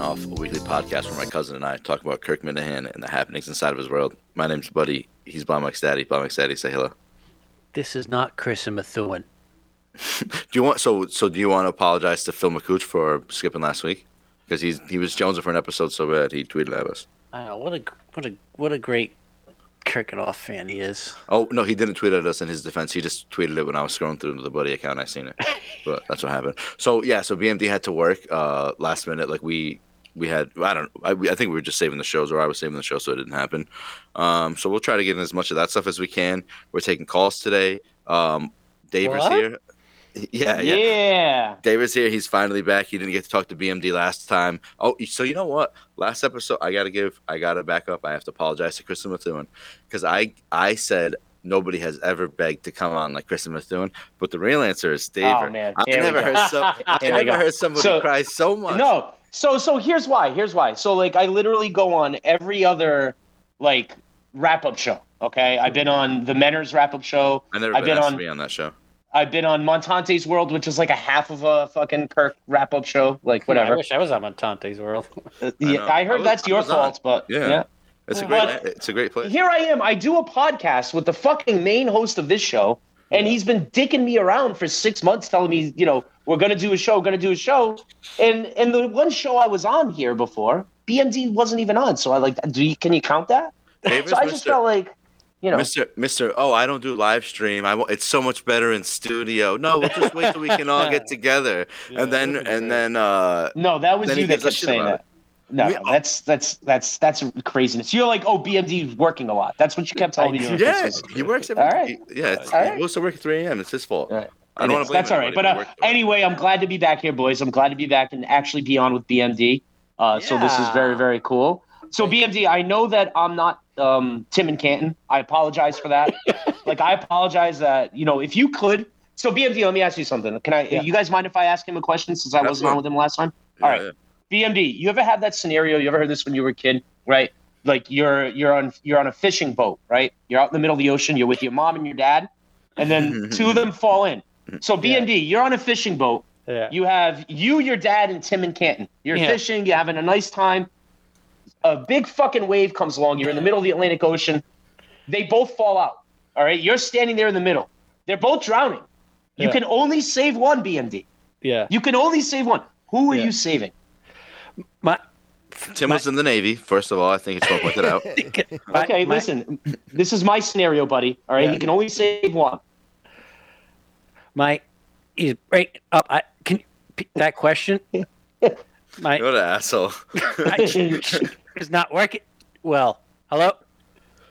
Off, a weekly podcast where my cousin and I talk about Kirk Minihane and the happenings inside of his world. My name's Buddy. He's daddy. Blind Mike's daddy, say hello. This is not Chris and Methuen. Do you want so so? Do you want to apologize to Phil McCooch for skipping last week? Because he's he was jonesing for an episode so bad he tweeted at us. I what a what a what a great Kirk and Off fan he is. Oh no, he didn't tweet at us in his defense. He just tweeted it when I was scrolling through the buddy account. I seen it, but that's what happened. So yeah, so BMD had to work uh, last minute. Like we we had I don't I, I think we were just saving the shows or I was saving the show so it didn't happen. Um, so we'll try to get in as much of that stuff as we can. We're taking calls today. Um, Dave is here. Yeah, yeah. Yeah. is here. He's finally back. He didn't get to talk to BMD last time. Oh, so you know what? Last episode, I gotta give, I gotta back up. I have to apologize to Kristen Methuen because I, I said nobody has ever begged to come on like Kristen Methuen, but the real answer is David. Oh, man. I Here we never heard so, I Here we never heard somebody So- cry so much. No. So so here's why. Here's why. So like I literally go on every other like wrap up show. Okay. I've been on the Menners wrap up show. I never I've been been on- to be on that show. I've been on Montante's World, which is like a half of a fucking Kirk wrap up show. Like whatever. I wish I was on Montante's world. I yeah, know. I, I heard was- that's your was on. fault, but Yeah. yeah. It's a great, But- it's a great place. Here I am. I do a podcast with the fucking main host of this show, and he's been dicking me around for six months, telling me, you know, we're gonna do a show, gonna do a show, and and the one show I was on here before, BMD wasn't even on. So I like, do you can you count that? David's So I just felt like, you know, Mr. Mr. Oh, I don't do live stream. I wa- it's so much better in studio. No, we'll just wait till we can all get together, and then and then uh, no, that was you that a kept saying that. No, We- that's that's that's that's craziness. You're like, oh, BMD's working a lot. That's what you kept telling me. yeah, he works every. All right. he- yeah, it's, All he right. goes work at 3 a.m. It's his fault. All right. I don't want to blame That's all right. But uh, anyway, I'm glad to be back here, boys. I'm glad to be back and actually be on with BMD. Uh, So this is very, very cool. So BMD, I know that I'm not um, Tim and Canton. I apologize for that. like I apologize that you know if you could. So BMD, let me ask you something. Can I? Yeah. You guys mind if I ask him a question since I wasn't on with him last time? Yeah, all right. Yeah. BMD, you ever had that scenario? You ever heard this when you were a kid, right? Like you're you're on you're on a fishing boat, right? You're out in the middle of the ocean. You're with your mom and your dad, and then two of them fall in. So BMD, you're on a fishing boat. Yeah. You have you, your dad, and Tim and Canton. You're Yeah. fishing. You're having a nice time. A big fucking wave comes along. You're in the middle of the Atlantic Ocean. They both fall out. All right. You're standing there in the middle. They're both drowning. You Yeah. can only save one, BMD. yeah. You can only save one. Who are Yeah. you saving? My, Tim was in the Navy. First of all, I think it's well pointed out. my- Okay, my- listen. This is my scenario, buddy. All right. Yeah. You can only save one. My, he's break up. I can you repeat that question. My, what an asshole. my is not working. Well, hello.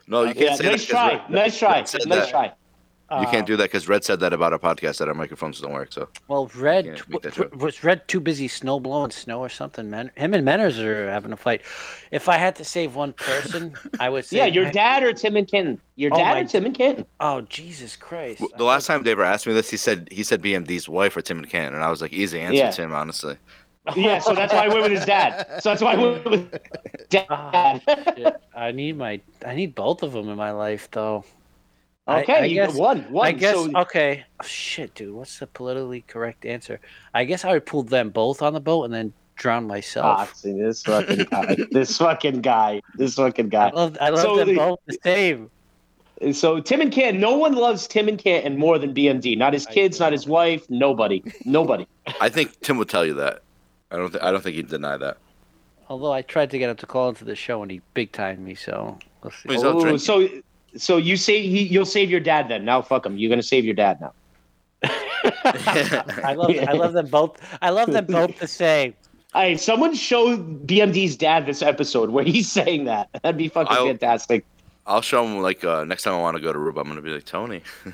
No, you can't Yeah, say nice that. 'cause try. Red- Nice try. Red said Nice that. try. You can't do that because Red said that about our podcast that our microphones don't work. So Well, Red Can't make that w- was Red too busy snow blowing snow or something. Man, him and Menners are having a fight. If I had to save one person, I would say. Yeah, your dad or Tim and Ken. Your Oh, dad my- or Tim and Ken. Oh Jesus Christ! the last time Dave asked me this, he said he said BMD's wife or Tim and Ken, and I was like, easy answer, Yeah. Tim. Honestly, Yeah, so that's why I went with his dad. So that's why I went with dad. Ah, shit. I need my I need both of them in my life though. I- Okay, I you guess- one. One. I guess so, okay. Oh, shit, dude, what's the politically correct answer? I guess I would pull them both on the boat and then drown ah, myself. see, this fucking guy. this fucking guy. This fucking I guy. love I love So them the- both the same. So Tim and Canton. No one loves Tim and Canton more than BMD. Not his kids. Not his wife. Nobody. Nobody. I think Tim would tell you that. I don't. Th- I don't think he'd deny that. Although I tried to get him to call into the show and he big timed me, so we'll see. He's out Ooh, so, so you say he, you'll save your dad then? Now, fuck him. You're gonna save your dad now. I love I love them both. I love them both the same. Hey, someone show BMD's dad this episode where he's saying that. That'd be fucking I'll- fantastic. I'll show him like uh, next time I want to go to Aruba, I'm gonna be like Tony.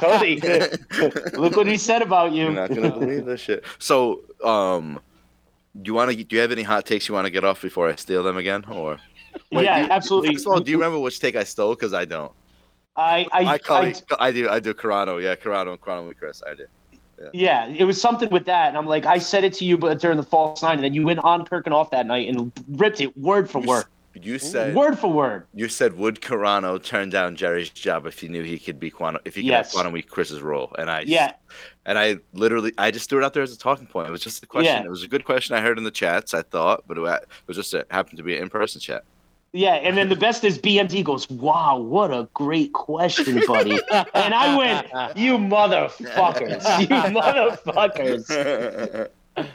Tony, look what he said about you. You're not gonna believe this shit. So, um, do you want to? Do you have any hot takes you want to get off before I steal them again, or? Wait, yeah, you- absolutely. First of all, do you remember which take I stole? Because I don't. I, I, I, I- I do. I do. Carano. Yeah, Carano. Carano with Chris. I did. yeah, yeah. it was something with that, and I'm like, I said it to you, but during the false nine, and then you went on Kirk and off that night and ripped it word for You word. You said word for word. you said would Carano turn down Jerry's job if he knew he could be quantum if he could Yes. have quantum week Chris's role, and I Yeah. and I literally I just threw it out there as a talking point. It was just a question. Yeah. It was a good question I heard in the chats. I thought, but it it was just it happened to be an in person chat. Yeah, and then the best is BMD goes, "Wow, what a great question, buddy." and I went, "You motherfuckers, you motherfuckers." Um,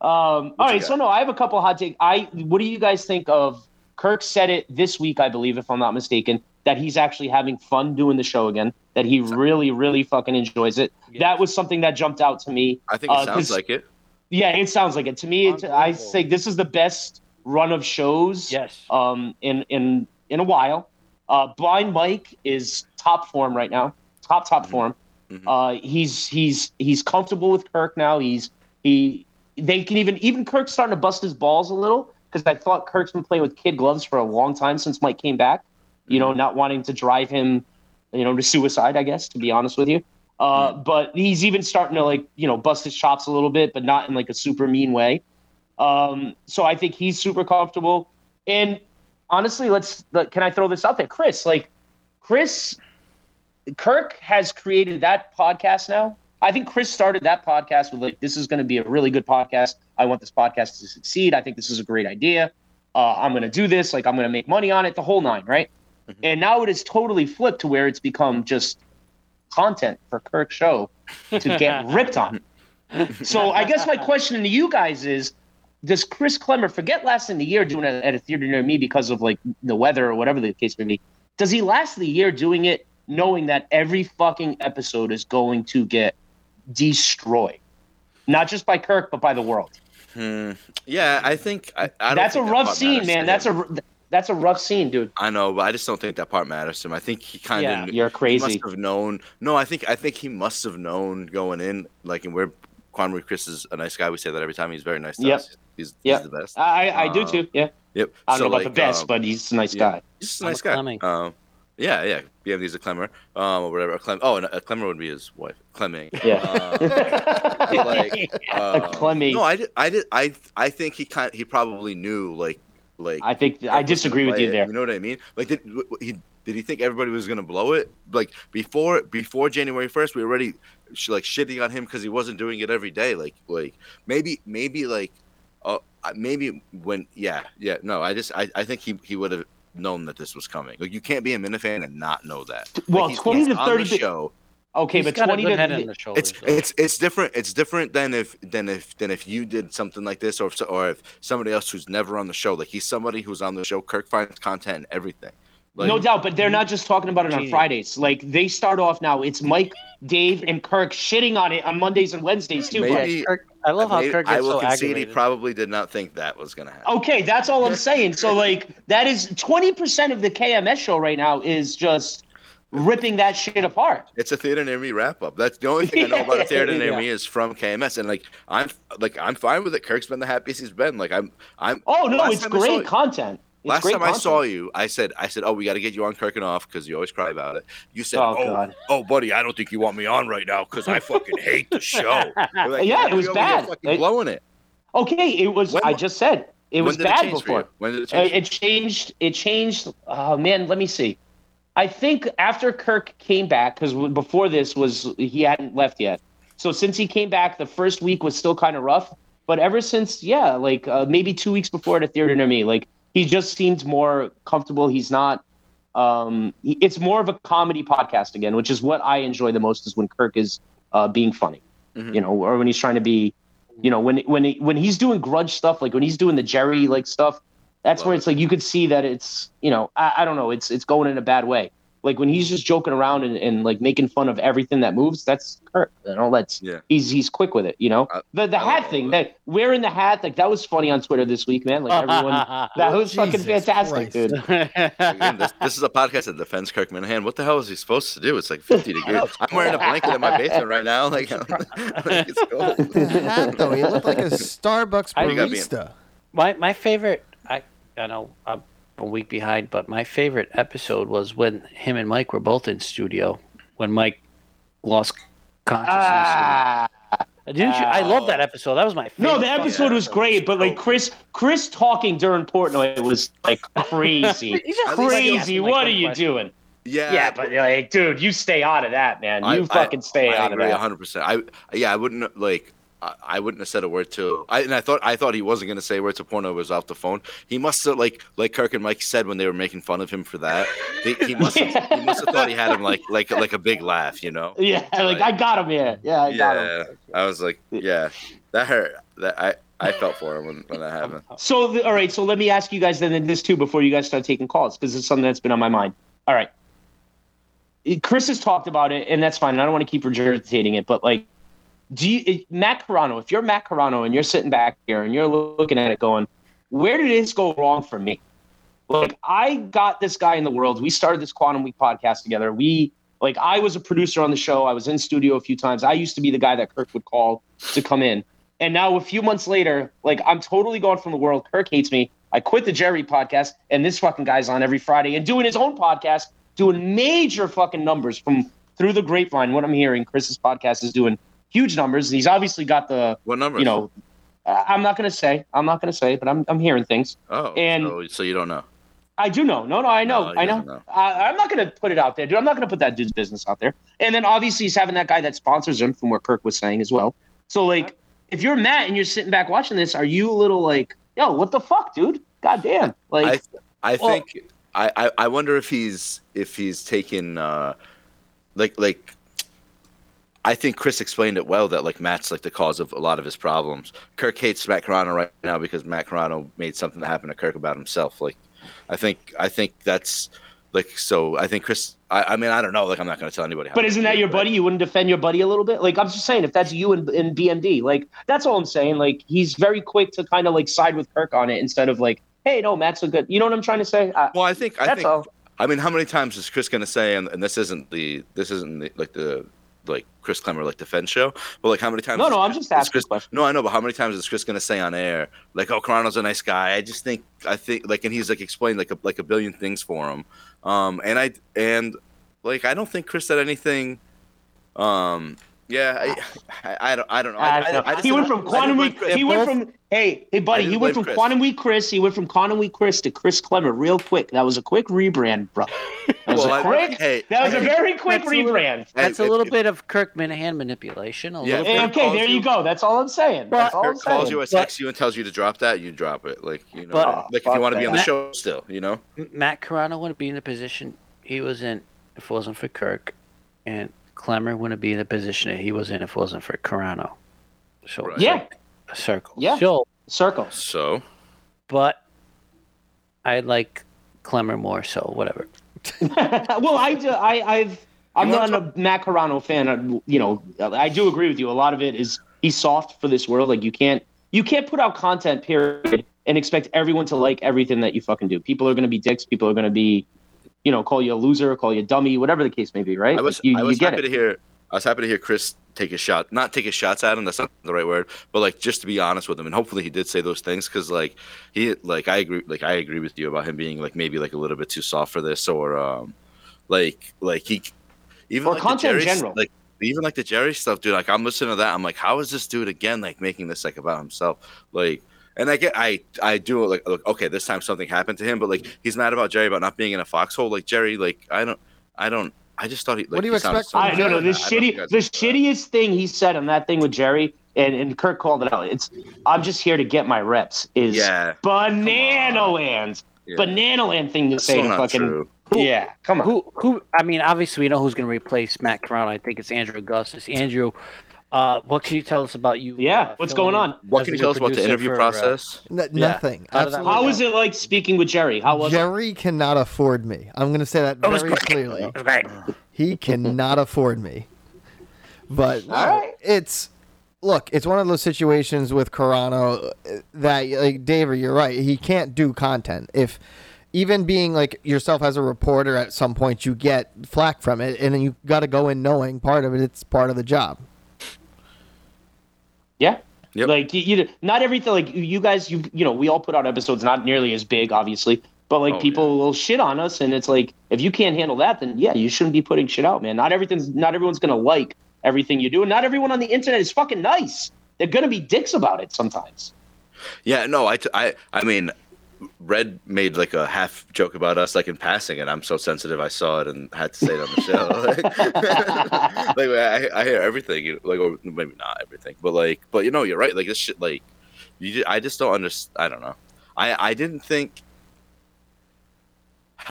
all you right, got? so no, I have a couple hot takes. I, what do you guys think of? Kirk said it this week, I believe, if I'm not mistaken, that he's actually having fun doing the show again. That he really, really fucking enjoys it. Yeah. That was something that jumped out to me. I think it Uh, sounds 'cause- like it. Yeah, it sounds like it to me. It, I Unbelievable. think this is the best run of shows yes. um, in in in a while. Uh, Blind Mike is top form right now, top top Mhm. form. Mhm. Uh, he's he's he's comfortable with Kirk now. He's he they can even even Kirk's starting to bust his balls a little because I thought Kirk's been playing with kid gloves for a long time since Mike came back. You know, not wanting to drive him, you know, to suicide. I guess to be honest with you. Uh, but he's even starting to like you know bust his chops a little bit, but not in like a super mean way. Um, so I think he's super comfortable. And honestly, let's let- can I throw this out there, Chris? Like Chris, Kirk has created that podcast now. I think Chris started that podcast with like, this is going to be a really good podcast. I want this podcast to succeed. I think this is a great idea. Uh, I'm going to do this. Like I'm going to make money on it. The whole nine, right? Mhm. And now it is totally flipped to where it's become just content for Kirk's show to get ripped on. So I guess my question to you guys is: Does Chris Clemmer forget last in the year doing it at a theater near me because of like the weather or whatever the case may be? Does he last the year doing it knowing that every fucking episode is going to get destroyed, not just by Kirk but by the world? Hmm. Yeah, I think I, I don't That's a think that rough part scene, man. That's a that's a rough scene, dude. I know, but I just don't think that part matters to him. I think he kind of Yeah. You're crazy. must have known. No, I think I think he must have known going in. Like, and we're Quan Chris is a nice guy. We say that every time. He's very nice to Yep. us. He's, Yep. he's the best. I I do Uh, too. Yeah, Yep. I don't So, know about like, the best, um, but he's a nice yeah. guy. He's just a I'm a nice guy. Clemming. Um, yeah, yeah. BMD's a Clemmer, um, or whatever. A Clem. Oh, and a Clemmer would be his wife, Clemming. Yeah. Uh, like, uh, Clemmy. No, I did. I did. I I think he kind. He probably knew. Like, like. I think Kirk I disagree with you it, there. You know what I mean? Like, did w- w- he did he think everybody was gonna blow it? Like before before January first, we already like shitting on him because he wasn't doing it every day. Like like maybe maybe like uh maybe when yeah yeah no I just I, I think he he would have known that this was coming. Like you can't be a Minifan and not know that. Well, he's- 20 he's to on 30 the show. Okay, He's but twenty good to the shoulders. It's it's it's different. It's different than if than if than if you did something like this, or if, or if somebody else who's never on the show. Like he's somebody who's on the show. Kirk finds content and everything. Like, no doubt, but they're not just talking about it on Fridays. Like they start off now. It's Mike, Dave, and Kirk shitting on it on Mondays and Wednesdays too. Maybe- bud. Yeah, Kirk, I love how maybe- Kirk I will so concede he probably did not think that was gonna happen. Okay, that's all I'm saying. So like that is twenty percent of the KMS show right now is just ripping that shit apart. It's a theater near me wrap up. That's the only thing I know about a theater near Yeah. me is from KMS, and like I'm like I'm fine with it. Kirk's been the happiest he's been. Like I'm I'm. Oh no, it's time I saw great content. Last time I saw you, I said, I said, oh, we got to get you on Kirk and off because you always cry about it. You said, Oh, oh, oh, buddy, I don't think you want me on right now because I fucking hate the show. Like, Yeah, it was bad. Fucking It- blowing it. Okay, it was. When- I just said it was bad it before. When did it Uh, change? it changed. It changed. Oh man, let me see. I think after Kirk came back, because before this was he hadn't left yet. So since he came back, the first week was still kind of rough. But ever since, yeah, like uh, maybe two weeks before at a theater near me, like he just seems more comfortable. He's not. Um, he- it's more of a comedy podcast again, which is what I enjoy the most. Is when Kirk is uh, being funny, Mhm. you know, or when he's trying to be, you know, when when he, when he's doing grudge stuff, like when he's doing the Jerry like stuff. That's Love where it. it's like you could see that it's you know I, I don't know it's it's going in a bad way. Like when he's just joking around and, and like making fun of everything that moves. That's Kirk. You know that's Yeah. he's he's quick with it. You know I- the the I hat thing it. that wearing the hat like that was funny on Twitter this week, man. Like everyone that was fucking fantastic, Christ. dude. Again, this, this is a podcast that defends Kirk Minihane. What the hell is he supposed to do? It's like 50 degrees. I'm wearing a blanket in my basement right now. Like, like it's cold. The hat though, he looked like a Starbucks I- You got me. barista. my my favorite I I know I'm a week behind, but my favorite episode was when him and Mike were both in studio when Mike lost consciousness. Ah, Didn't you? I love that episode. That was my favorite. No, the episode was great, but like. Chris, Chris talking during Portnoy was like crazy, He's just At least crazy. like, What are you question. doing? Yeah, Yeah, but like, dude, you stay out of that, man. You I- fucking stay I out of agree that. 100. percent I yeah, I wouldn't like. I, I wouldn't have said a word to. I and I thought I thought he wasn't gonna say a word to Portnoy. Was off the phone. He must have like like Kirk and Mike said when they were making fun of him for that. They, he must have, he must have thought he had him like like like a big laugh, you know? Yeah, like I got him. Yeah, yeah, I got him. Yeah, I was like, yeah, that hurt. That I I felt for him when, when that happened. So, the, all right. So let me ask you guys then this too before you guys start taking calls because it's something that's been on my mind. All right. Chris has talked about it, and that's fine. and I don't want to keep regurgitating it, but like, do you, eh, Matt Carano? If you're Matt Carano and you're sitting back here and you're looking at it, going, "Where did this go wrong for me?" Like, I got this guy in the world. We started this Quantum Week podcast together. We like, I was a producer on the show. I was in studio a few times. I used to be the guy that Kirk would call to come in. And now, a few months later, like I'm totally gone from the world. Kirk hates me. I quit the Jerry podcast, and this fucking guy's on every Friday and doing his own podcast, doing major fucking numbers from through the grapevine. What I'm hearing, Chris's podcast is doing huge numbers. He's obviously got the, What number? you know, I- I'm not gonna say, I'm not gonna say, but I'm I'm hearing things. Oh, and- so, so you don't know. I do know. No, no, I know. No, I know. know. I, I'm not going to put it out there, dude. I'm not going to put that dude's business out there. And then obviously he's having that guy that sponsors him, from what Kirk was saying as well. So like, if you're Matt and you're sitting back watching this, are you a little like, yo, what the fuck, dude? God damn. Like, I Well- think I, I I wonder if he's if he's taken uh like like I think Chris explained it well that like Matt's like the cause of a lot of his problems. Kirk hates Matt Carano right now because Matt Carano made something happen to Kirk about himself. Like I think I think that's like so I think Chris I, I mean I don't know like I'm not gonna tell anybody how but isn't that your buddy? You wouldn't defend your buddy a little bit? Like, I'm just saying, if that's you in, in BMD, like, that's all I'm saying. Like, he's very quick to kind of like side with Kirk on it instead of like, hey, no, Matt's a good, you know what I'm trying to say? I, Well I think I that's think all. I mean, how many times is Chris gonna say? And, and this isn't the this isn't the, like the like Chris Clemmer like defense show, but like how many times? No, no, I'm just asking Chris, a question. No, I know, but how many times is Chris gonna say on air like, "Oh, Carano's a nice guy"? I just think I think like, and he's like explained like a like a billion things for him, um, and I and like I don't think Chris said anything. Um, yeah, I, I, I don't I don't know. I, I I. I just he went from I Quantum didn't Week. He went from hey hey buddy. He went from Chris. Quantum Week Chris. He went from Quantum Week Chris to Chris Clemmer real quick. That was a quick rebrand, bro. That was Well, a I- quick. hey, that was a very quick That's a little- rebrand. That's hey, a little if- bit of Kirk Minihane manipulation. A Yeah, little bit. Eh, okay, there you you- go. That's all I'm saying. That's all I'm Kirk calls saying. you, or But- texts you, and tells you to drop that. You drop it, like you know, But- like if you want to be on the Matt- show still, you know. Matt Carano wouldn't be in the position he was in if it wasn't for Kirk, and Clemmer wouldn't be in the position that he was in if it wasn't for Carano. So Right. Yeah. like a circle. Yeah. So, Circle. So but I like Clemmer more. So whatever. well, I, do- I, I've, I'm You wanna not a Matt Carano fan. I, you know, I do agree with you. A lot of it is he's soft for this world. Like you can't, you can't put out content period and expect everyone to like everything that you fucking do. People are going to be dicks. People are going to be, you know, call you a loser, call you a dummy, whatever the case may be. Right? I was Like, you, I was happy it. to hear I was happy to hear Chris take a shot, not take his shots at him. That's not the right word, but like just to be honest with him, and hopefully he did say those things because like he like I agree like I agree with you about him being like maybe like a little bit too soft for this or um like like he even Or like content in general. like even like the Jerry stuff, dude. Like I'm listening to that, I'm like, how is this dude again like making this like about himself, like. And I get, I, I do like, look, okay, this time something happened to him, but like, he's mad about Jerry about not being in a foxhole. Like Jerry, like, I don't, I don't, I just thought he. Like, What do you expect so- from I no no the don't know if shitty you the know that. shittiest thing he said on that thing with Jerry and, and Kirk called it out. It's I'm just here to get my reps. Is Yeah, banana land, yeah. banana land thing to That's say so to not fucking true. yeah. Come on. Who who? I mean, obviously we know who's going to replace Matt Carano. I think it's Andrew Augustus. Andrew, uh, what can you tell us about you? Yeah, uh, what's going on? What can you tell us about the interview for, uh, process? N- nothing. How did that Absolutely. work How out? was it like speaking with Jerry? How was it? Jerry cannot afford me. I'm going to say that very great. clearly. It great. He cannot afford me. But no, All right. it's look, it's one of those situations with Carano uh, that like David, you're right. He can't do content. If even being like yourself as a reporter at some point you get flack from it and then you got to go in knowing part of it it's part of the job. Yeah. Yep. Like you, not everything. Like you guys, you you know, we all put out episodes not nearly as big, obviously, but like Oh, people will shit on us, and it's like if you can't handle that, then yeah, you shouldn't be putting shit out, man. Not everything's not everyone's gonna like everything you do. And not everyone on the internet is fucking nice. They're gonna be dicks about it sometimes. Yeah, no, I, t- I, I mean, Red made like a half joke about us, like in passing, and I'm so sensitive. I saw it and had to say it on the show. like, I, I hear everything, you know, like, or maybe not everything, but like, but you know, you're right. Like this shit, like, you, ju- I just don't understand. I don't know. I, I didn't think.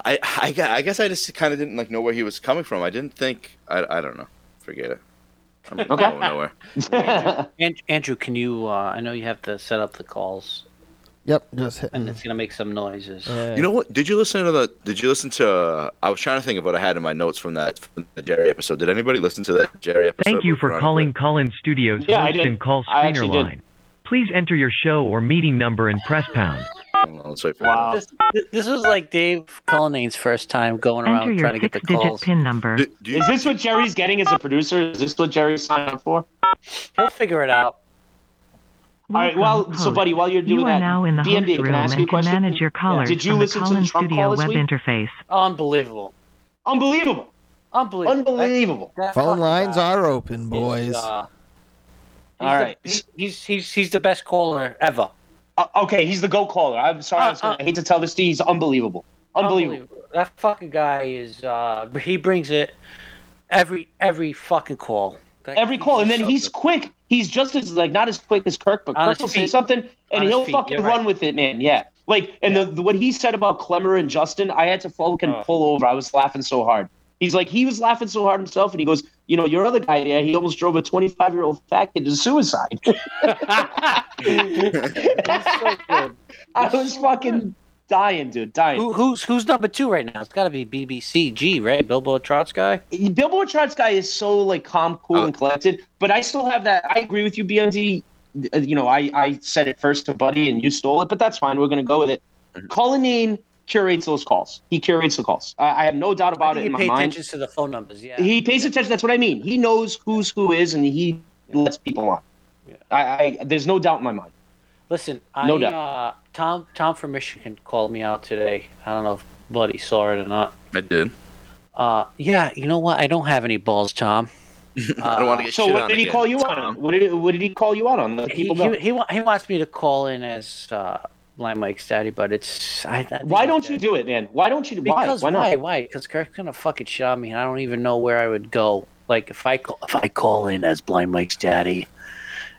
I, I, gue- I guess I just kind of didn't like know where he was coming from. I didn't think. I, I don't know. Forget it. I'm Okay. going nowhere. Andrew, can you? Uh, I know you have to set up the calls, Yep, just hit. and it's gonna make some noises. Yeah. You know what? Did you listen to the? Did you listen to? Uh, I was trying to think of what I had in my notes from that from the Jerry episode. Did anybody listen to that Jerry episode? Thank you for Veronica? calling Call-In Studios Yeah, I host did. and call I screener actually did. line. Please enter your show or meeting number and press pound. On, let's wait for Wow. This, this was like Dave Cullinane's first time going Enter around your trying to get the six-digit calls. PIN number. Do, do you, Is this what Jerry's getting as a producer? Is this what Jerry's signed up for? He'll figure it out. All right. Well, so buddy, while you're doing you are that, now in the BMD, host can room I ask and you a can question? manage your callers Did you from listen the to the Trump Studio call this web week? interface. Unbelievable. Unbelievable. Unbelievable. Unbelievable. That- that Phone lines guy are open, is, boys. uh, he's All the- he's he's he's the best caller ever. Uh, okay, he's the go caller. I'm sorry. I, was Uh, gonna, I hate to tell this to you. He's unbelievable. Unbelievable. That fucking guy is. uh He brings it every every fucking call. That- Every call, and then so he's good. quick. He's just as like not as quick as Kirk, but On Kirk his will say something and On he'll feet, fucking you're run right. with it, man. Yeah, like and the, the what he said about Clemmer and Justin, I had to fucking Oh. pull over. I was laughing so hard. He's like he was laughing so hard himself, and he goes, you know, your other guy there, he almost drove a 25 year old fat kid to suicide. He's so good. I was fucking dying, dude, dying. Who, who's who's number two right now? It's got to be BBCG, right? Billboard Trots guy. Billboard charts guy is so like calm, cool, Oh. and collected. But I still have that. I agree with you, BMD. Uh, You know, I I said it first to Buddy, and you stole it, but that's fine. We're gonna go with it. Cullinane curates those calls. He curates the calls. I, I have no doubt about it in he my pay mind. attention to the phone numbers. Yeah. He pays attention. That's what I mean. He knows who's who is, and he lets people on. Yeah. I, I there's no doubt in my mind. Listen, I No doubt. uh, Tom Tom from Michigan called me out today. I don't know if Buddy saw it or not. I did. Uh, yeah, you know what? I don't have any balls, Tom. I don't want to get So shit what on did he again. call you Tom. on? What did what did he call you out on? Let He people know. he, he, he wants me to call in as uh, Blind Mike's daddy, but it's I, I Why don't you do it, man? Why don't you? Why? Because Why not? why? Why? Because Kirk's gonna fucking shit on me, and I don't even know where I would go. Like if I call, if I call in as Blind Mike's daddy,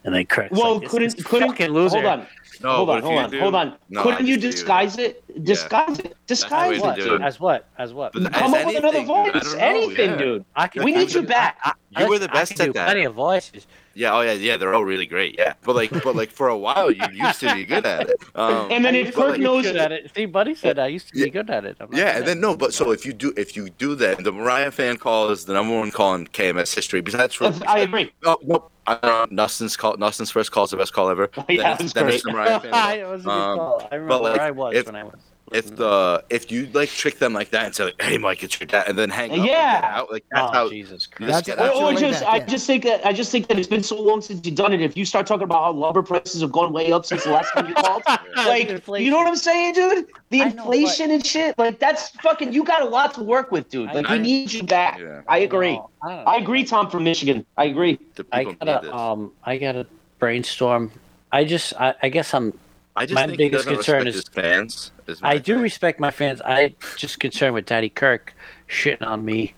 and then Kirk's Well, like, couldn't couldn't fucking loser. hold on. No, hold on, hold on, do- hold on. No, I Couldn't you just do. disguise it? Disguise it. Disguise way it, do it. As what? As what? But Come as up with another anything, dude, voice. Anything, yeah. dude. I can, We I need can you back. I, I, You were the listen, I best can at do that. Plenty of voices. Yeah, oh yeah, yeah, they're all really great. Yeah, but like, but like for a while, you used to be good at it. Um, And then if used Kirk be knows, good at it. See, Buddy said I used to be good at it. I'm yeah, and then no, but so if you do, if you do that, the Mariah fan call is the number one call in KMS history. Besides, for, I agree. Oh nope, I don't know. Nustin's call, Nustin's first call is the best call ever. Yeah, Then it was great. the Mariah fan it was a good Um, call. I remember like, where I was if- when I was. If the if you like trick them like that and say like, "Hey, Mike, it's your dad," and then hang up, Yeah. out, like that's oh how. Jesus Christ! just That's- Or, or Like just, that, I yeah. just think that I just think that it's been so long since you've done it. If you start talking about how lumber prices have gone way up since the last time you called, like, you know what I'm saying, dude? The I know, inflation and shit, like that's fucking. You got a lot to work with, dude. Like, know. we need you back. Yeah. I agree. No, I, I agree, Tom from Michigan. I agree. I gotta um I gotta brainstorm. I just I, I guess I'm I just my think biggest concern is- his fans. is I do thing. respect my fans. I just concerned with Daddy Kirk shitting on me.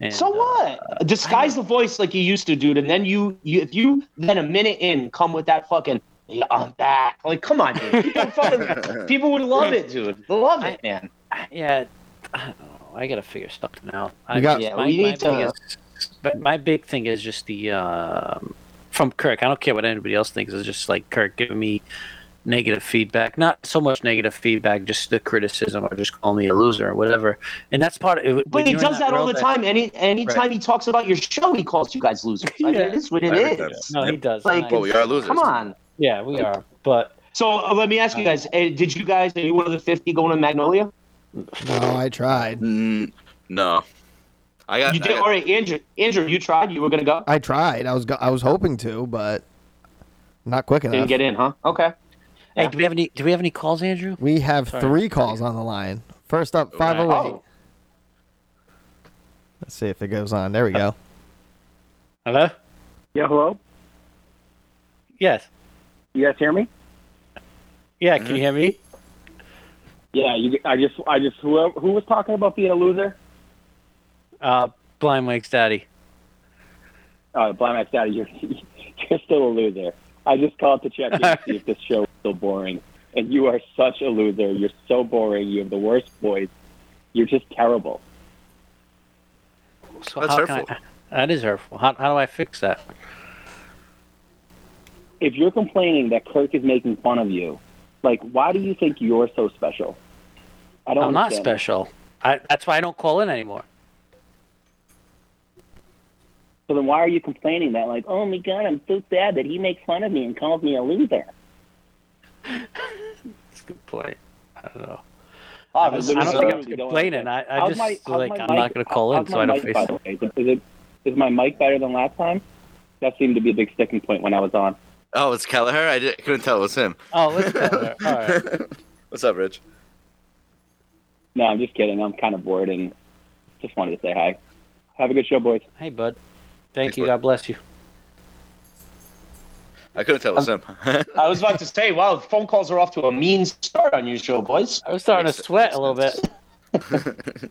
And, So uh, what? Disguise the voice like you used to, dude, and then you, you if you then a minute in come with that fucking yeah, I'm back. Like, come on, dude. People, fucking, people would love it, dude. Love it, man. yeah, I don't know. I gotta figure something out. I, got- Yeah, my, we my need to- biggest- but my big thing is just the um, from Kirk. I don't care what anybody else thinks. It's just like Kirk giving me negative feedback. Not so much negative feedback, just the criticism or just call me a loser or whatever. And that's part of it. But he does that all the world time. Any anytime he talks about your show, he calls you guys losers. I mean, Yeah. it is what it Every No, he does. Like, Well, we are losers. Come on. yeah, we are. But So uh, let me ask you guys: eh, Did you guys? Are you one of the fifty going to Magnolia? No, I tried. Mm, no, I got. You I did. got- All right, Andrew. Andrew, you tried. You were going to go. I tried. I was go- I was hoping to, but not quick enough. Didn't get in, huh? Okay. Hey, do we have any? Do we have any calls, Andrew? We have Sorry. three calls on the line. First up, All five right. oh eight. Oh, Let's see if it goes on. There we go. Hello? Yeah, hello. Yes. You guys hear me? Yeah, can you hear me? Yeah, you. I just, I just. Who, who was talking about being a loser? Uh, Blind Mike's daddy. Uh, Blind Max Daddy, you're, you're still a loser. I just called to check in to see if this show was still boring, and you are such a loser. You're so boring. You have the worst voice. You're just terrible. So That's hurtful. I, that is hurtful. How, how do I fix that? If you're complaining that Kirk is making fun of you, like, why do you think you're so special? I don't. I'm not special. I, that's why I don't call in anymore. So then, why are you complaining that, like, oh my god, I'm so sad that he makes fun of me and calls me a loser? That's a good point. I don't know. Ah, I this don't I is, don't think I'm don't complaining. I, I just my- like I'm mic- not going to call in, so I don't mic, face by the way? Is it, is it is my mic better than last time? That seemed to be a big sticking point when I was on. Oh, it's Kelleher. I did, couldn't tell it was him. Oh, let's go there. All right. What's up, Rich? No, I'm just kidding. I'm kind of bored and just wanted to say hi. Have a good show, boys. Hey, bud. Thank Thanks, you. bud. God bless you. I couldn't tell it was him. I was about to say, wow, phone calls are off to a mean start on your show, boys. I was starting to sweat makes a little bit.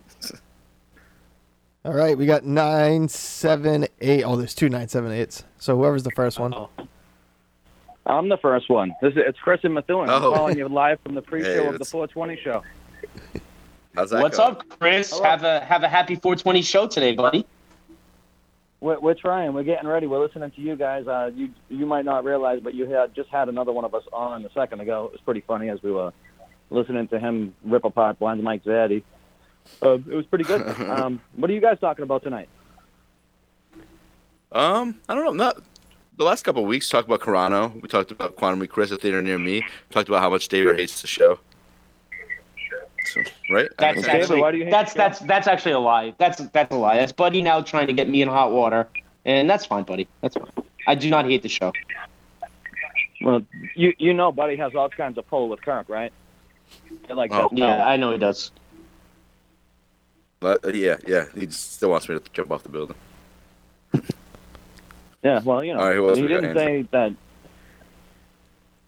All right, we got nine, seven, eight. Oh, there's two nine, seven, eights. So whoever's the first one. Oh. I'm the first one. This is, it's Chris and Methuen. I'm Oh. calling you live from the pre-show Hey, of the 420 show. How's that What's going? up, Chris? Hello. Have a have a happy 420 show today, buddy. We're, we're trying. We're getting ready. We're listening to you guys. Uh, you you might not realize, but you had just had another one of us on a second ago. It was pretty funny as we were listening to him rip apart Blind Mike's daddy. Uh, it was pretty good. um, what are you guys talking about tonight? Um, I don't know. Not the last couple of weeks. Talked about Carano. We talked about Quantum Chris at Theater Near Me. Talked about how much David hates the show. So, right? That's think- David, actually why do you that's that's that's actually a lie. That's that's a lie. That's Buddy now trying to get me in hot water, and that's fine, buddy. That's fine. I do not hate the show. Well, you you know, Buddy has all kinds of pull with Kirk, right? They're Like Oh. that. Yeah, I know he does. but, uh, yeah, yeah. He still wants me to jump off the building. Yeah, well, you know, All right, who else he didn't say that.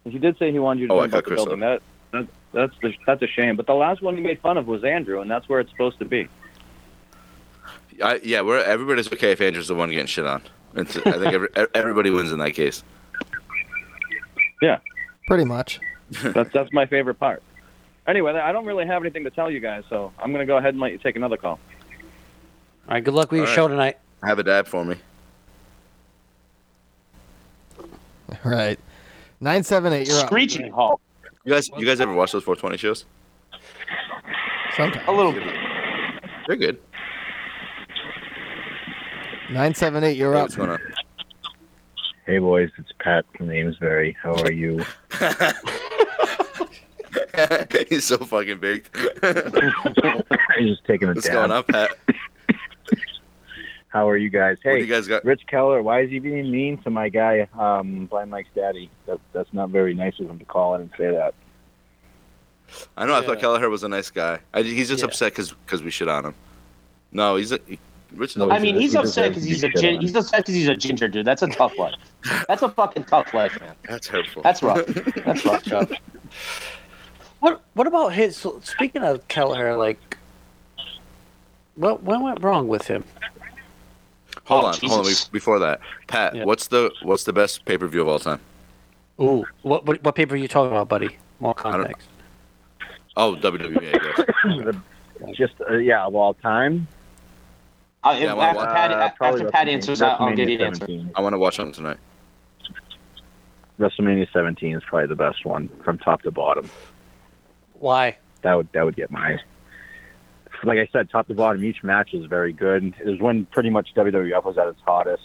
He did say he wanted you to Oh, jump off the Chris building. That, that that's the, that's a shame. But the last one he made fun of was Andrew, and that's where it's supposed to be. I, yeah, we're everybody's okay if Andrew's the one getting shit on. It's, I think every, e, everybody wins in that case. Yeah, pretty much. That's that's my favorite part. Anyway, I don't really have anything to tell you guys, so I'm gonna go ahead and let you take another call. All right. Good luck with your All right. show tonight. Have a dab for me. All right. Nine, seven, eight. You're up. Screeching halt. You guys, you guys ever watch those 420 shows? Sometimes. A little bit. They're good. Nine, seven, eight. You're Hey, up. what's going on? Hey boys, it's Pat from Amesbury. How are you? He's so fucking big. I'm just taking a What's going dab. on, Pat? How are you guys? What do Hey, you guys got? Rich Keller, why is he being mean to my guy, um, Blind Mike's daddy? That, that's not very nice of him to call in and say that. I know. I thought Yeah. Kelleher was a nice guy. I, he's just Yeah. upset because we shit on him. No, he's a he, Rich. No, I mean, he he's upset because he's a shit gin- he's upset because he's a ginger dude. That's a tough life. That's a fucking tough life, man. that's hurtful. That's rough. That's rough, Joe. What What about his? So speaking of Kelleher, like, what what went wrong with him? Hold Oh, on, hold on. Before that, Pat, Yeah. what's the what's the best pay per view of all time? Ooh, what what, what paper are you talking about, buddy? More context. Oh, WWE. I. Just, uh, yeah, of all time. Uh, Yeah, if- well, after uh, Pat, probably after Pat WrestleMania- answers, I'll I'll give you WrestleMania an answer. 17. I want to watch them tonight. WrestleMania 17 is probably the best one from top to bottom. Why? That would that would get my. Like I said, top to bottom, each match is very good. It was when pretty much WWF was at its hottest.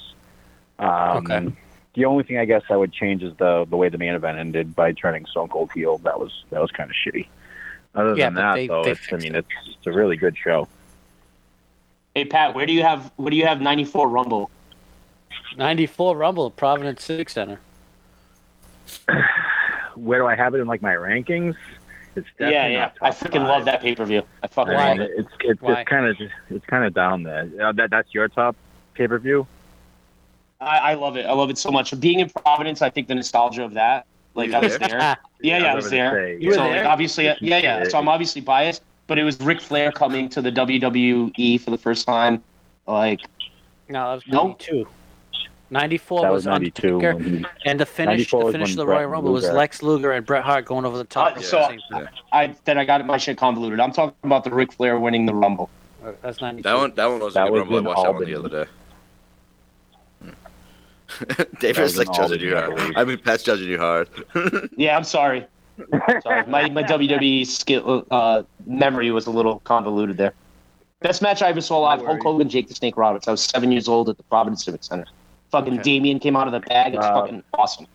Um, Okay. The only thing I guess I would change is the the way the main event ended by turning Stone Cold heel. That was that was kind of shitty. Other Yeah, than that, they- though, they it's, I mean, it. it's, it's a really good show. Hey Pat, where do you have where do you have 94 Rumble? Ninety four Rumble, Providence Civic Center. Where do I have it in like my rankings? It's Yeah, definitely yeah. not I top freaking five. love that pay per view. I fucking I love it. it's it's, it's kind of it's kind of down there. Uh, that that's your top pay per view. I, I love it. I love it so much. Being in Providence, I think the nostalgia of that. Like I was there. Yeah, yeah, I was there. Say, You were so there? like obviously, yeah, yeah. So I'm obviously biased, but it was Ric Flair coming to the WWE for the first time. Like, No, that was No. 92. 94 that was, was 92. Undertaker, he- and the finish, 94 the finish of the Bret Royal Rumble was Lex Luger and Bret Hart going over the top. Uh, at the so- I then I got my shit convoluted. I'm talking about the Ric Flair winning the Rumble. Uh, That's 92. That one, that one was That a good was rumble. I in watched that one the other day. David's was like judging you hard. I mean, Pat's judging you hard. Yeah, I'm sorry. sorry. My my WWE skill uh, memory was a little convoluted there. Best match I ever saw live: Hulk Hogan, Jake the Snake Roberts. I was seven years old at the Providence Civic Center. Fucking Okay. Damien came out of the bag. It's Wow. fucking awesome.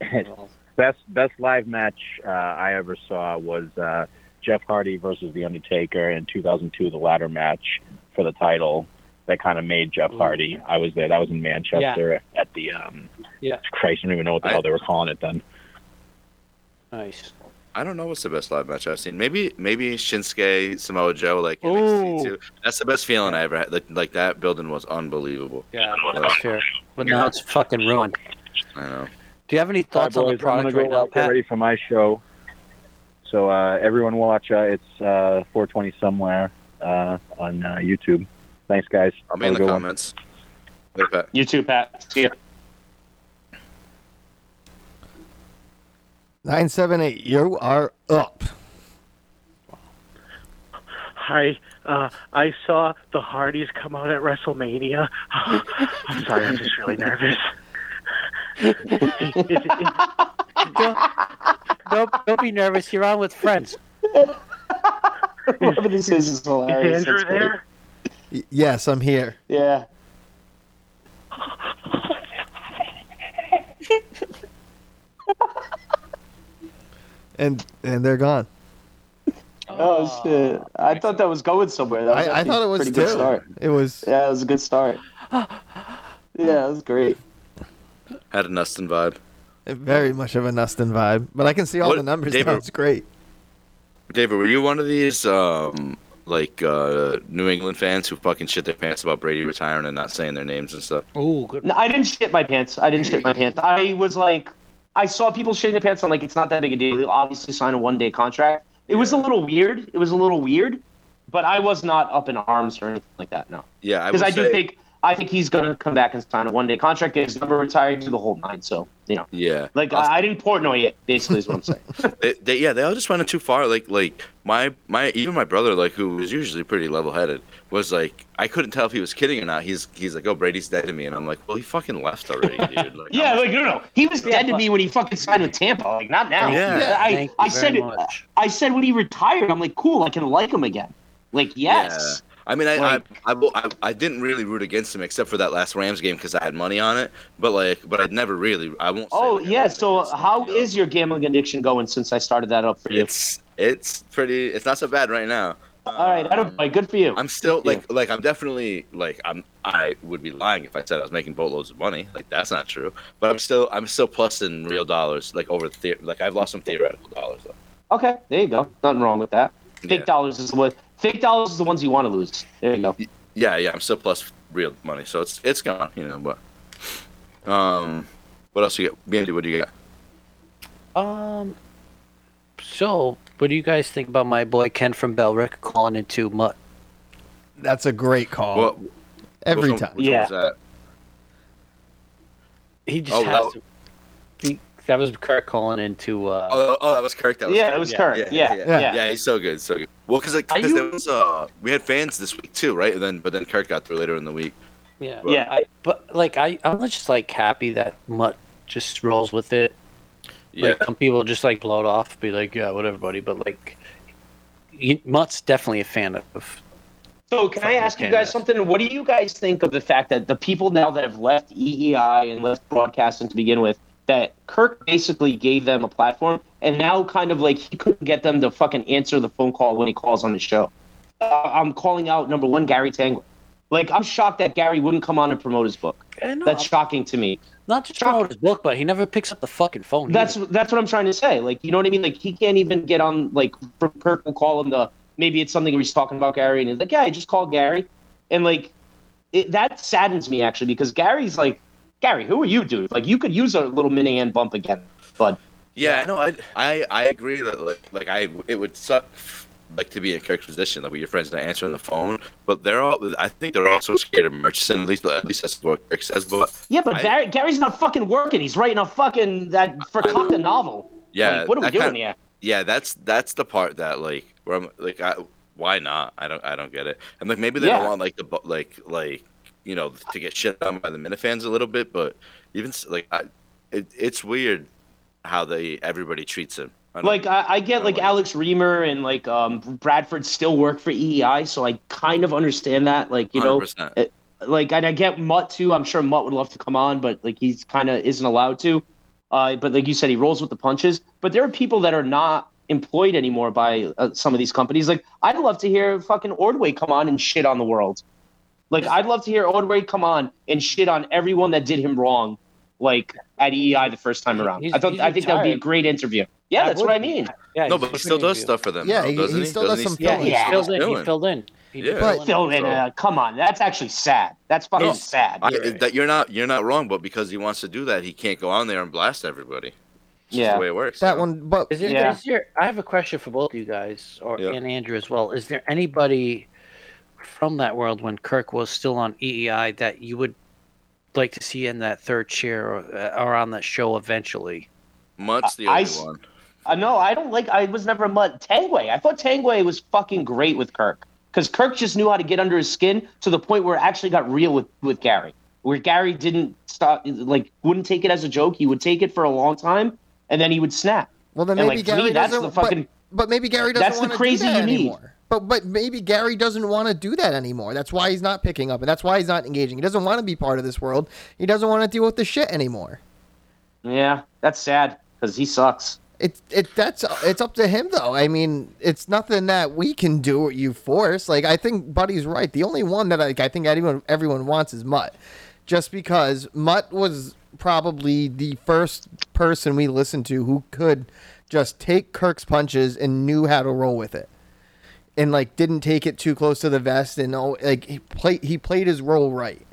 best best live match uh, I ever saw was uh, Jeff Hardy versus The Undertaker in 2002, the ladder match for the title that kind of made Jeff Ooh. Hardy. I was there. That was in Manchester at the um, Yeah. Christ, I don't even know what the I- hell they were calling it then. Nice. I don't know what's the best live match I've seen. Maybe maybe Shinsuke Samoa Joe like NXT Ooh. too. That's the best feeling I ever had. Like, like that building was unbelievable. Yeah, Yeah. that's fair. But now it's fucking ruined. I know. Do you have any All right, thoughts on the boys, I'm product gonna right go now, out, get Pat? ready for my show. So uh, everyone watch. Uh, it's uh, 420 somewhere uh, on uh, YouTube. Thanks, guys. I'll be in the a one. comments. Later, You too, Pat. See ya. 978, you are up. Hi, uh, I saw the Hardys come out at WrestleMania. I'm sorry, I'm just really nervous. Don't, don't, don't be nervous. You're on with friends. Whatever this is is is hilarious. Andrew That's there? Y- yes, I'm here. Yeah. And and they're gone. Oh shit! I thought that was going somewhere. That was I, I thought it a was pretty too. good start. It was Yeah, it was a good start. Yeah, it was great. Had a Nustin vibe. very much of a Nustin vibe. But I can see all What- the numbers David- now. It's great. David, were you one of these um like uh New England fans who fucking shit their pants about Brady retiring and not saying their names and stuff? Oh, good. No, I didn't shit my pants. I didn't shit my pants. I was like, I saw people shitting their pants. I'm like, it's not that big a deal. He'll obviously sign a one day contract. It was a little weird. It was a little weird, but I was not up in arms or anything like that. No, Yeah, because would I, do say- think I think he's gonna come back and sign a one day contract. Get his number retired to the whole nine. So you know, Yeah, like I, I didn't Portnoy it. Basically, is what I'm saying. they, they, yeah, they all just went too far. Like, like my, my, even my brother, like who was usually pretty level-headed, was like, I couldn't tell if he was kidding or not. He's, he's like, oh, Brady's dead to me, and I'm like, well, he fucking left already, dude. Like, yeah, I'm- like no, no, he was dead to me when he fucking signed with Tampa. Like not now. Yeah. I, Thank you I said very it. much. I said when he retired, I'm like, cool, I can like him again. Like yes. I mean, I, Like- I, I, I, I didn't really root against him except for that last Rams game because I had money on it. But like, but I'd never really. I won't. say Oh like yeah. So him, how is your gambling addiction going since I started that up for you? It's it's pretty. It's not so bad right now. All right, I don't. Um, good for you. I'm still Good like like I'm definitely like I'm I would be lying if I said I was making boatloads of money. Like that's not true. But I'm still I'm still plus in real dollars. Like over the like I've lost some theoretical dollars though. Okay, there you go. Nothing wrong with that. Fake Yeah. dollars is one. Fake dollars is the ones you want to lose. There you go. Yeah, yeah. I'm still plus real money, so it's it's gone. You know, but um, what else you got? BMD, what do you got? Um. So, what do you guys think about my boy Ken from Belrick calling into Mutt? That's a great call. What Every which one- time. Which Yeah. one was that? He just Oh, has that- to. He, that was Kurt calling into. Uh, Oh, oh, that was Kirk. That was Yeah, Kirk. it was Kurt. Yeah, yeah. yeah, yeah. He's so good, so good. Well, because like, Are 'cause you- there was uh, we had fans this week too, right? And then but then Kurt got through later in the week. yeah, Yeah. I, but like I, I'm just like happy that Mutt just rolls with it. Yeah, Like some people just like blow it off, be like, yeah, whatever, buddy. But like, he, Mutt's definitely a fan of. So can I ask you guys something? What do you guys think of the fact that the people now that have left EEI and left broadcasting to begin with, that Kirk basically gave them a platform, and now kind of like he couldn't get them to fucking answer the phone call when he calls on the show. Uh, I'm calling out number one, Gary Tanguay. Like I'm shocked that Gary wouldn't come on and promote his book. That's shocking to me. not to promote his book, but he never picks up the fucking phone. That's either. that's what I'm trying to say. Like, you know what I mean? Like, he can't even get on. Like, Kirk will call him the maybe it's something where he's talking about Gary, and he's like, "Yeah, I just called Gary," and like, it, that saddens me actually because Gary's like, Gary, who are you, dude? Like, you could use a little mini hand bump again, but Yeah, I know. I, I I agree that like like I it would suck like to be in Kirk's position, like with your friends not answering the phone. But they're all I think they're also scared of Murchison. At least at least that's what Kirk says. But yeah, but I- Gary, Gary's not fucking working. He's writing a fucking that Fakakta novel. yeah, Like, what are we doing kind- here? Yeah, that's that's the part that like where I'm like I, why not? I don't I don't get it. And like maybe they Yeah. don't want like the like like you know to get shit on by the Minifans a little bit, but even like I, it, it's weird how they everybody treats him. I Like I, I get like like- Alex Reimer and like um Bradford still work for EEI, so I kind of understand that. Like you know, 100%. it- like and I get Mutt too. I'm sure Mutt would love to come on, but like he's kind of isn't allowed to. Uh, but like you said, he rolls with the punches. But there are people that are not employed anymore by uh, some of these companies. Like I'd love to hear fucking Ordway come on and shit on the world. Like I'd love to hear Ordway come on and shit on everyone that did him wrong. Like at EEI the first time around, He's- I thought I think that would be a great interview. Yeah, That that's would what I mean. Yeah, no, but he still does stuff for them. Yeah, though, he- doesn't he still does Doesn't some? Yeah, filming. he Yeah. filled in. He Doing. filled in. He Yeah. fill But- in. Uh, come on, that's actually sad. That's fucking No. sad. I, You're right. that you're not you're not wrong, but because he wants to do that, he can't go on there and blast everybody. It's just Yeah. the way it works. That you know? one, but Is there, Yeah. is there? I have a question for both of you guys, or Yeah. and Andrew as well. Is there anybody from that world when Kirk was still on EEI that you would like to see in that third chair or, uh, or on that show eventually? Mutt's the I- I only s- one. Uh, no, I don't like. I was never a mud. Tanguay. I thought Tanguay was fucking great with Kirk because Kirk just knew how to get under his skin to the point where it actually got real with with Gary. Where Gary didn't stop, like, wouldn't take it as a joke. He would take it for a long time, and then he would snap. well, then And, maybe like, to me, Gary that's doesn't. the fucking- but, but maybe Gary doesn't That's the want do crazy that you need. anymore. But but maybe Gary doesn't want to do that anymore. That's why he's not picking up, and that's why he's not engaging. He doesn't want to be part of this world. He doesn't want to deal with the shit anymore. Yeah, that's sad because he sucks. It it that's it's up to him though. I mean, it's nothing that we can do or you force. Like I think Buddy's right. The only one that I, I think everyone everyone wants is Mutt, just because Mutt was probably the first person we listened to who could just take Kirk's punches and knew how to roll with it, and like didn't take it too close to the vest and oh, like he played he played his role right.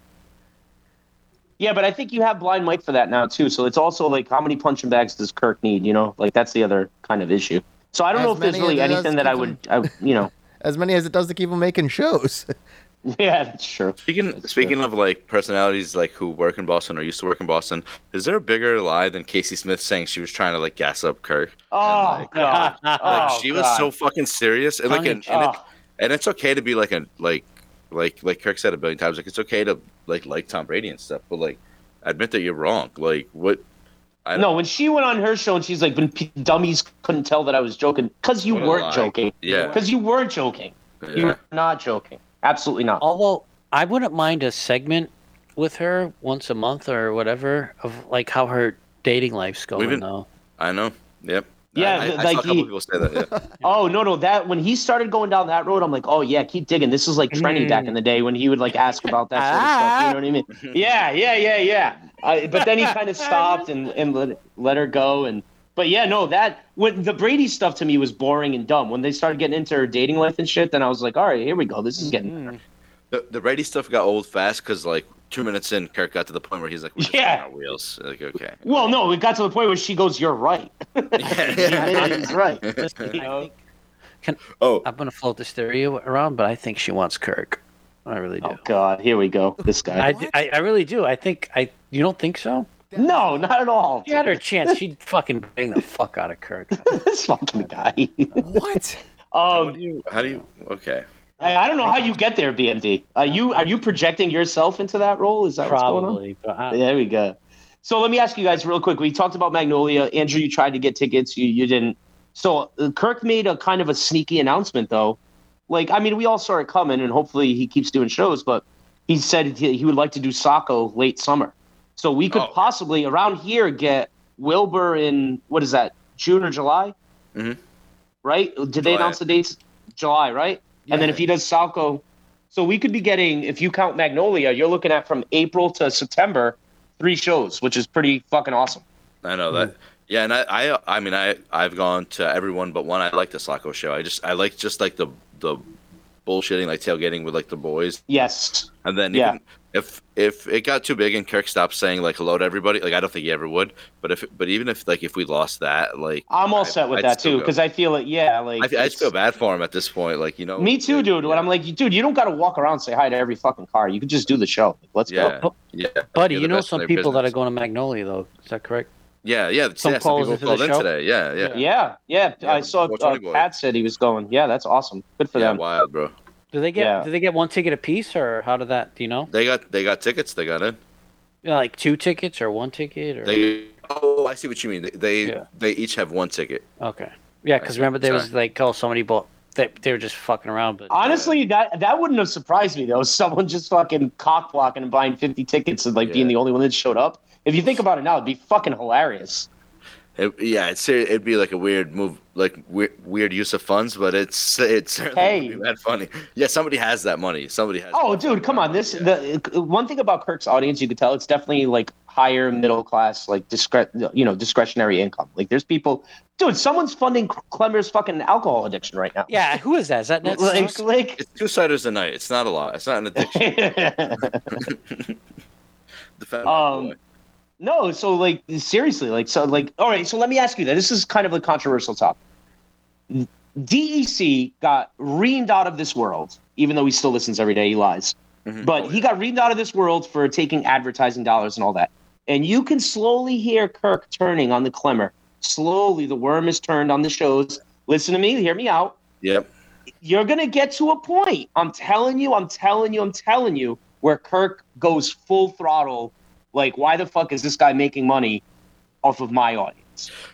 Yeah, but I think you have blind Mike for that now too. So it's also like, how many punching bags does Kirk need? You know, like that's the other kind of issue. So I don't As know if there's really anything that I would, I, you know. As many as it does to keep him making shows. Yeah, that's true. Speaking speaking of like personalities like who work in Boston or used to work in Boston, is there a bigger lie than Kayce Smith saying she was trying to like gas up Kirk? Oh like- god, Like oh, she was so fucking serious, and like and, and, it, and it's okay to be like a like like like Kirk said a billion times, like it's okay to like like Tom Brady and stuff, but like admit that you're wrong. Like what? I No, when she went on her show and she's like, "When p- dummies couldn't tell that I was joking," because you weren't lie. joking. Yeah. Because you weren't joking. You Yeah. were not joking. Absolutely not. Although I wouldn't mind a segment with her once a month or whatever of like how her dating life's going been- though. I know. Yep. Yeah, I, I, th- I like saw a couple he- people say that. Yeah. Oh no, no, that when he started going down that road, I'm like, oh yeah, keep digging. This is like trending back in the day when he would like ask about that sort of stuff. You know what I mean? Yeah, yeah, yeah, yeah. I, but then he kind of stopped and and let let her go. And but yeah, no, that when the Brady stuff to me was boring and dumb. When they started getting into her dating life and shit, then I was like, all right, here we go. This is getting mm-hmm. The, the Brady stuff got old fast because like two minutes in, Kirk got to the point where he's like, We're just Yeah. our wheels. Like okay. well, no, it got to the point where she goes, "You're right." Yeah. He's right. I think, can, Oh, I'm gonna float this theory around, but I think she wants Kirk. I really do. Oh God, here we go. This guy. I, I, I really do. I think I. You don't think so? No, not at all. She had her chance. She'd fucking bang the fuck out of Kirk. this fucking guy. what? how um, do you? How do you? Okay. I, I don't know how you get there, BMD. Are you are you projecting yourself into that role? Is that what's going on? Probably, There we go. So let me ask you guys real quick. We talked about Magnolia. Andrew, you tried to get tickets. You you didn't. So uh, Kirk made a kind of a sneaky announcement, though. Like, I mean, we all saw it coming, and hopefully he keeps doing shows. But he said he, he would like to do Saco late summer. So we could Oh. possibly around here get Wilbur in what is that June or July? Mhm. Right? Did they announce the dates? July, right? And then if he does Saco, so we could be getting, if you count Magnolia, you're looking at from April to September, three shows, which is pretty fucking awesome. I know that. Yeah, and I, I, I mean, I, I've gone to everyone but one. I like the Saco show. I just, I like just like the, the bullshitting, like tailgating with like the boys, Yes. and then Yeah. even, if if it got too big and Kirk stopped saying like hello to everybody, like I don't think he ever would. But if but even if like if we lost that, like I'm all I- set with I'd that too because I feel it. Yeah, like I, I just feel bad for him at this point. Like you know, Me too, like, dude. When. I'm like, dude, you don't got to walk around and say hi to every fucking car. You could just do the show. Let's yeah, go. yeah, Buddy, You're you the know some their people that are going to Magnolia though. Is that correct? Yeah, yeah. Some yeah, calls people into the called in show? today. Yeah, yeah, Yeah, yeah. Yeah, I saw uh, Pat said he was going. Yeah, that's awesome. Good for yeah. them. Wild, bro. Do they get Yeah. do they get one ticket apiece or how did that? Do you know? They got they got tickets. They got in. Yeah, like two tickets or one ticket or They oh, I see what you mean. They they, Yeah. they each have one ticket. okay. Yeah, because remember there was like oh somebody bought they they were just fucking around, but uh, Honestly, that that wouldn't have surprised me though. Someone just fucking cock blocking and buying 50 tickets and like being the only one that showed up. If you think about it now, it'd be fucking hilarious. It, yeah, it's it'd be like a weird move, like weird, weird use of funds, but it's it's certainly Hey. would be that funny. Yeah, somebody has that money. Somebody has. Oh, dude, come on. This the one thing about Kirk's audience, you could tell it's definitely like higher middle class, like discre- you know, discretionary income. Like there's people, dude. Someone's funding Clemmer's fucking alcohol addiction right now. yeah, who is that? Is that Ned like, Stark? like It's two ciders a night. It's not a lot. It's not an addiction. Defend my Um, boy. No. So like seriously, like so like all right. So let me ask you that. This is kind of a controversial topic. DEC got reamed out of this world, even though he still listens every day. He lies. Mhm. But he got reamed out of this world for taking advertising dollars and all that. And you can slowly hear Kirk turning on the Clemmer. Slowly, the worm is turned on the shows. Listen to me, hear me out. Yep. You're going to get to a point. I'm telling you, I'm telling you, I'm telling you, where Kirk goes full throttle. Like, why the fuck is this guy making money off of my audience?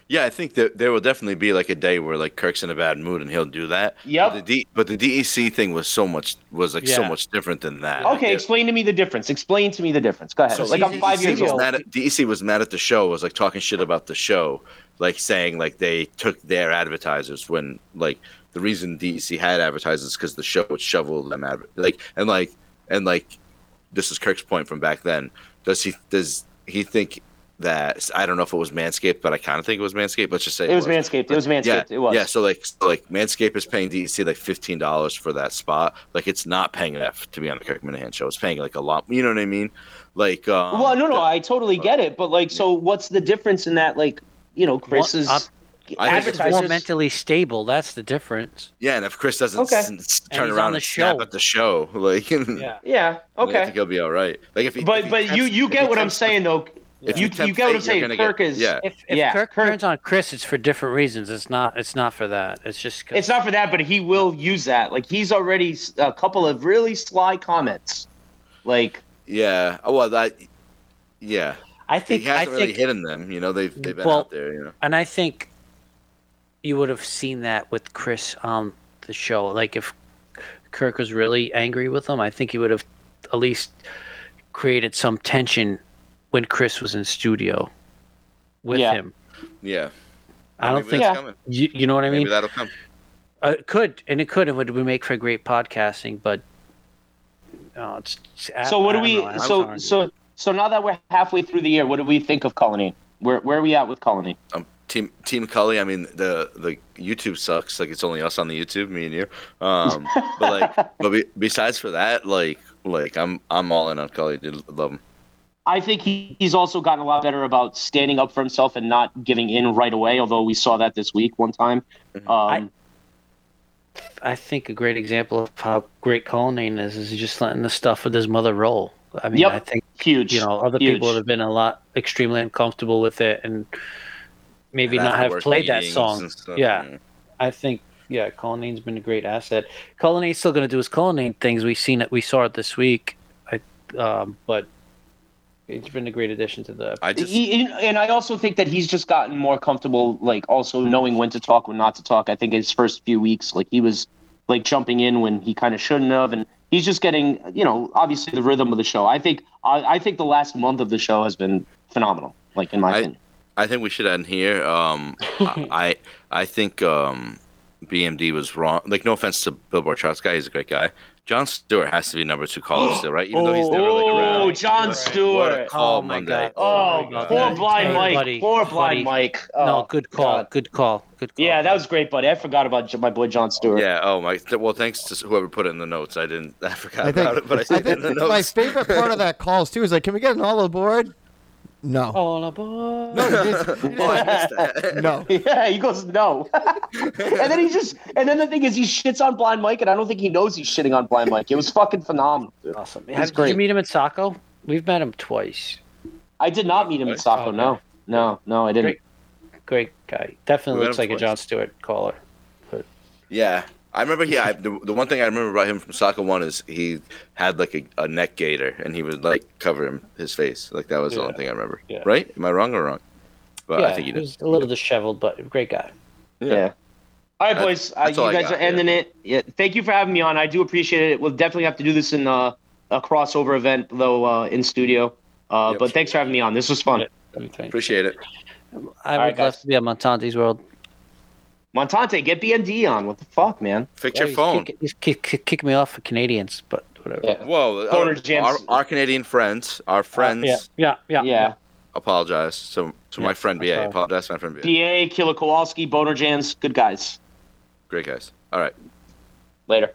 Yeah, I think that there will definitely be like a day where like Kirk's in a bad mood and he'll do that. Yep. But the, D, but the DEC thing was so much was like so much different than that. Okay, Like, explain to me the difference. Explain to me the difference. Go ahead. So like, I'm five DEC years was old. Mad at, DEC was mad at the show. Was like talking shit about the show, like saying like they took their advertisers when like the reason DEC had advertisers because the show would shovel them adver- like and like and like this is Kirk's point from back then. Does he does he think that I don't know if it was Manscaped, but I kind of think it was Manscaped. Let's just say It was Manscaped. It was Manscaped. Yeah, It was. Yeah, so like so like Manscaped is paying DEC like fifteen dollars for that spot. Like it's not paying enough to be on the Kirk Minihane show. It's paying like a lot. You know what I mean? Like um, well, no, no, the- I totally get it, but like, so what's the difference in that? Like, you know, Chris What- is I think It's more mentally stable. That's the difference. Yeah, and if Chris doesn't Okay. s- s- And turn around on the and snap show. at the show, like Yeah. Yeah. okay, I think he'll be all right. Like if he, if But he but you tempts- you if get he what I'm saying though. if You tempt you get what I'm saying. Kirk get- is yeah. If, if Yeah, Kirk, Kirk- turns on Chris, it's for different reasons. It's not. It's not for that. It's just. 'cause- It's not for that, but he will use that. Like he's already a couple of really sly comments. Like Yeah. Oh well, that. Yeah. I think. I hasn't really think. hidden them. You know, they've they've been Well, out there. You know. and I think you would have seen that with Chris on the show. Like if Kirk was really angry with him, I think he would have at least created some tension when Chris was in studio with Yeah. him. Yeah. I don't Maybe think that's Yeah. you, you know what I Maybe mean. that'll come. Uh, it could and it could and would make for great podcasting, but oh, it's, it's- so, what I do don't we? know. So so so now that we're halfway through the year, what do we think of Colony? Where where are we at with Colony? Um, Team Team Cully. I mean, the the YouTube sucks. Like it's only us on the YouTube, me and you. Um, but like, but be, besides for that, like, like I'm I'm all in on Cully. Dude, love him. I think he, he's also gotten a lot better about standing up for himself and not giving in right away. Although we saw that this week one time. Mm-hmm. Um, I think a great example of how great Cullinane is is just letting the stuff with his mother roll. I mean, Yep. I think huge. you know other huge. people have been a lot extremely uncomfortable with it and maybe not have played that song. stuff, Yeah. I think yeah, Cullinane's been a great asset. Cullinane's still going to do his Cullinane things. We've seen it. We saw it this week. I, um, but it's been a great addition to the. I just He, he- and I also think that he's just gotten more comfortable, like also knowing when to talk, when not to talk. I think his first few weeks, like he was like jumping in when he kind of shouldn't have, and he's just getting, you know, obviously the rhythm of the show. I think, I, I think the last month of the show has been phenomenal. Like in my I- opinion. I think we should end here. Um, I I think um, BMD was wrong. Like, no offense to Billboard charts guy, he's a great guy. John Stewart has to be number two caller still, right? Even though he's never like Oh, around. Oh, John Stewart. call Oh my Monday. God. Oh, my God. poor blind Hey, Mike. buddy, poor blind buddy. Mike. Oh, no, good call. God. Good call. Good call. Yeah, that was great, buddy. I forgot about my boy John Stewart. Yeah. Oh my. Well, thanks to whoever put it in the notes. I didn't. I forgot I think, about it, but I I see it in think the my favorite part of that calls too is like, can we get an all aboard? No. All aboard. No, he just- he just Oh, I like, missed that. no. Yeah, he goes no, and then he just, and then the thing is, he shits on Blind Mike, and I don't think he knows he's shitting on Blind Mike. It was fucking phenomenal. Dude. Awesome. He's Have, did great. you meet him at Saco? We've met him twice. I did not meet him at Saco. No, no, no, I didn't. Great. Great guy. Definitely We looks him like a. John Stewart caller. Yeah. I remember he. I, the, the one thing I remember about him from Saco One is he had like a, a neck gaiter and he would like cover him his face. Like that was the Yeah. only thing I remember. Yeah. Right? Am I wrong or wrong? But yeah, I think he he did. was a little disheveled, but great guy. Yeah. All right, That's- boys. Uh, you guys got, are ending it. Yeah. Thank you for having me on. I do appreciate it. We'll definitely have to do this in uh, a crossover event, though, uh, in studio. Uh, Yep. But thanks for having me on. This was fun. Okay. Appreciate it. I would right, love to be on Montante's world. Montante, get BMD on. What the fuck, man? Fix Yeah, your he's phone. Kick, he's kick, kick, kick me off for Canadians, but whatever. Yeah. Whoa, our, our, our Canadian friends, our uh, friends, Yeah, yeah, yeah. Yeah. apologize. So, so my friend BA, all. apologize to my friend BA. PA, Killer Kowalski, Boner Jans, good guys. Great guys. All right. Later.